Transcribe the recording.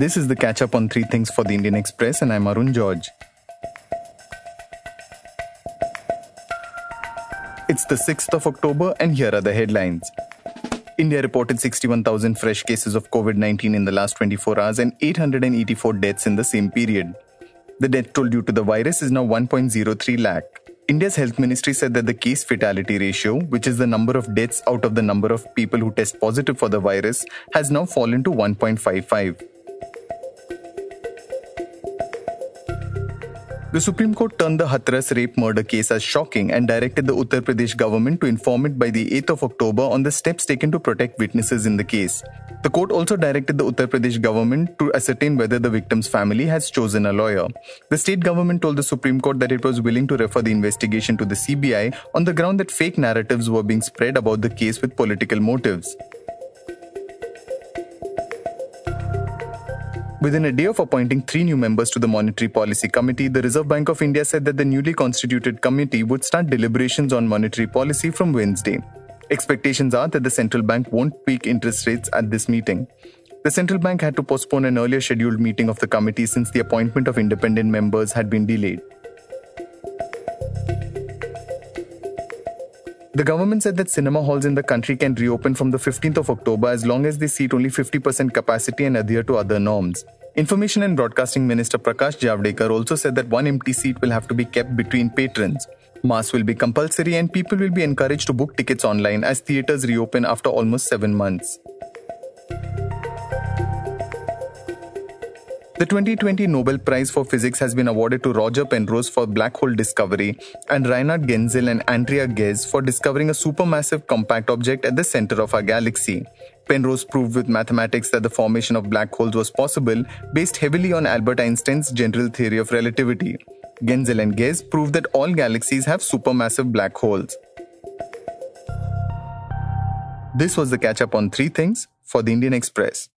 This is the catch up on three things for the Indian Express, and I'm Arun George. It's the 6th of October, and here are the headlines. India reported 61,000 fresh cases of COVID 19 in the last 24 hours and 884 deaths in the same period. The death toll due to the virus is now 1.03 lakh. India's health ministry said that the case fatality ratio, which is the number of deaths out of the number of people who test positive for the virus, has now fallen to 1.55. The Supreme Court turned the Hathras rape murder case as shocking and directed the Uttar Pradesh government to inform it by the 8th of October on the steps taken to protect witnesses in the case. The court also directed the Uttar Pradesh government to ascertain whether the victim's family has chosen a lawyer. The state government told the Supreme Court that it was willing to refer the investigation to the CBI on the ground that fake narratives were being spread about the case with political motives. Within a day of appointing three new members to the Monetary Policy Committee, the Reserve Bank of India said that the newly constituted committee would start deliberations on monetary policy from Wednesday. Expectations are that the central bank won't tweak interest rates at this meeting. The central bank had to postpone an earlier scheduled meeting of the committee since the appointment of independent members had been delayed. The government said that cinema halls in the country can reopen from the 15th of October as long as they seat only 50% capacity and adhere to other norms. Information and Broadcasting Minister Prakash Javadekar also said that one empty seat will have to be kept between patrons. Masks will be compulsory and people will be encouraged to book tickets online as theatres reopen after almost seven months. The 2020 Nobel Prize for Physics has been awarded to Roger Penrose for black hole discovery and Reinhard Genzel and Andrea Ghez for discovering a supermassive compact object at the center of our galaxy. Penrose proved with mathematics that the formation of black holes was possible based heavily on Albert Einstein's general theory of relativity. Genzel and Ghez proved that all galaxies have supermassive black holes. This was the catch up on three things for the Indian Express.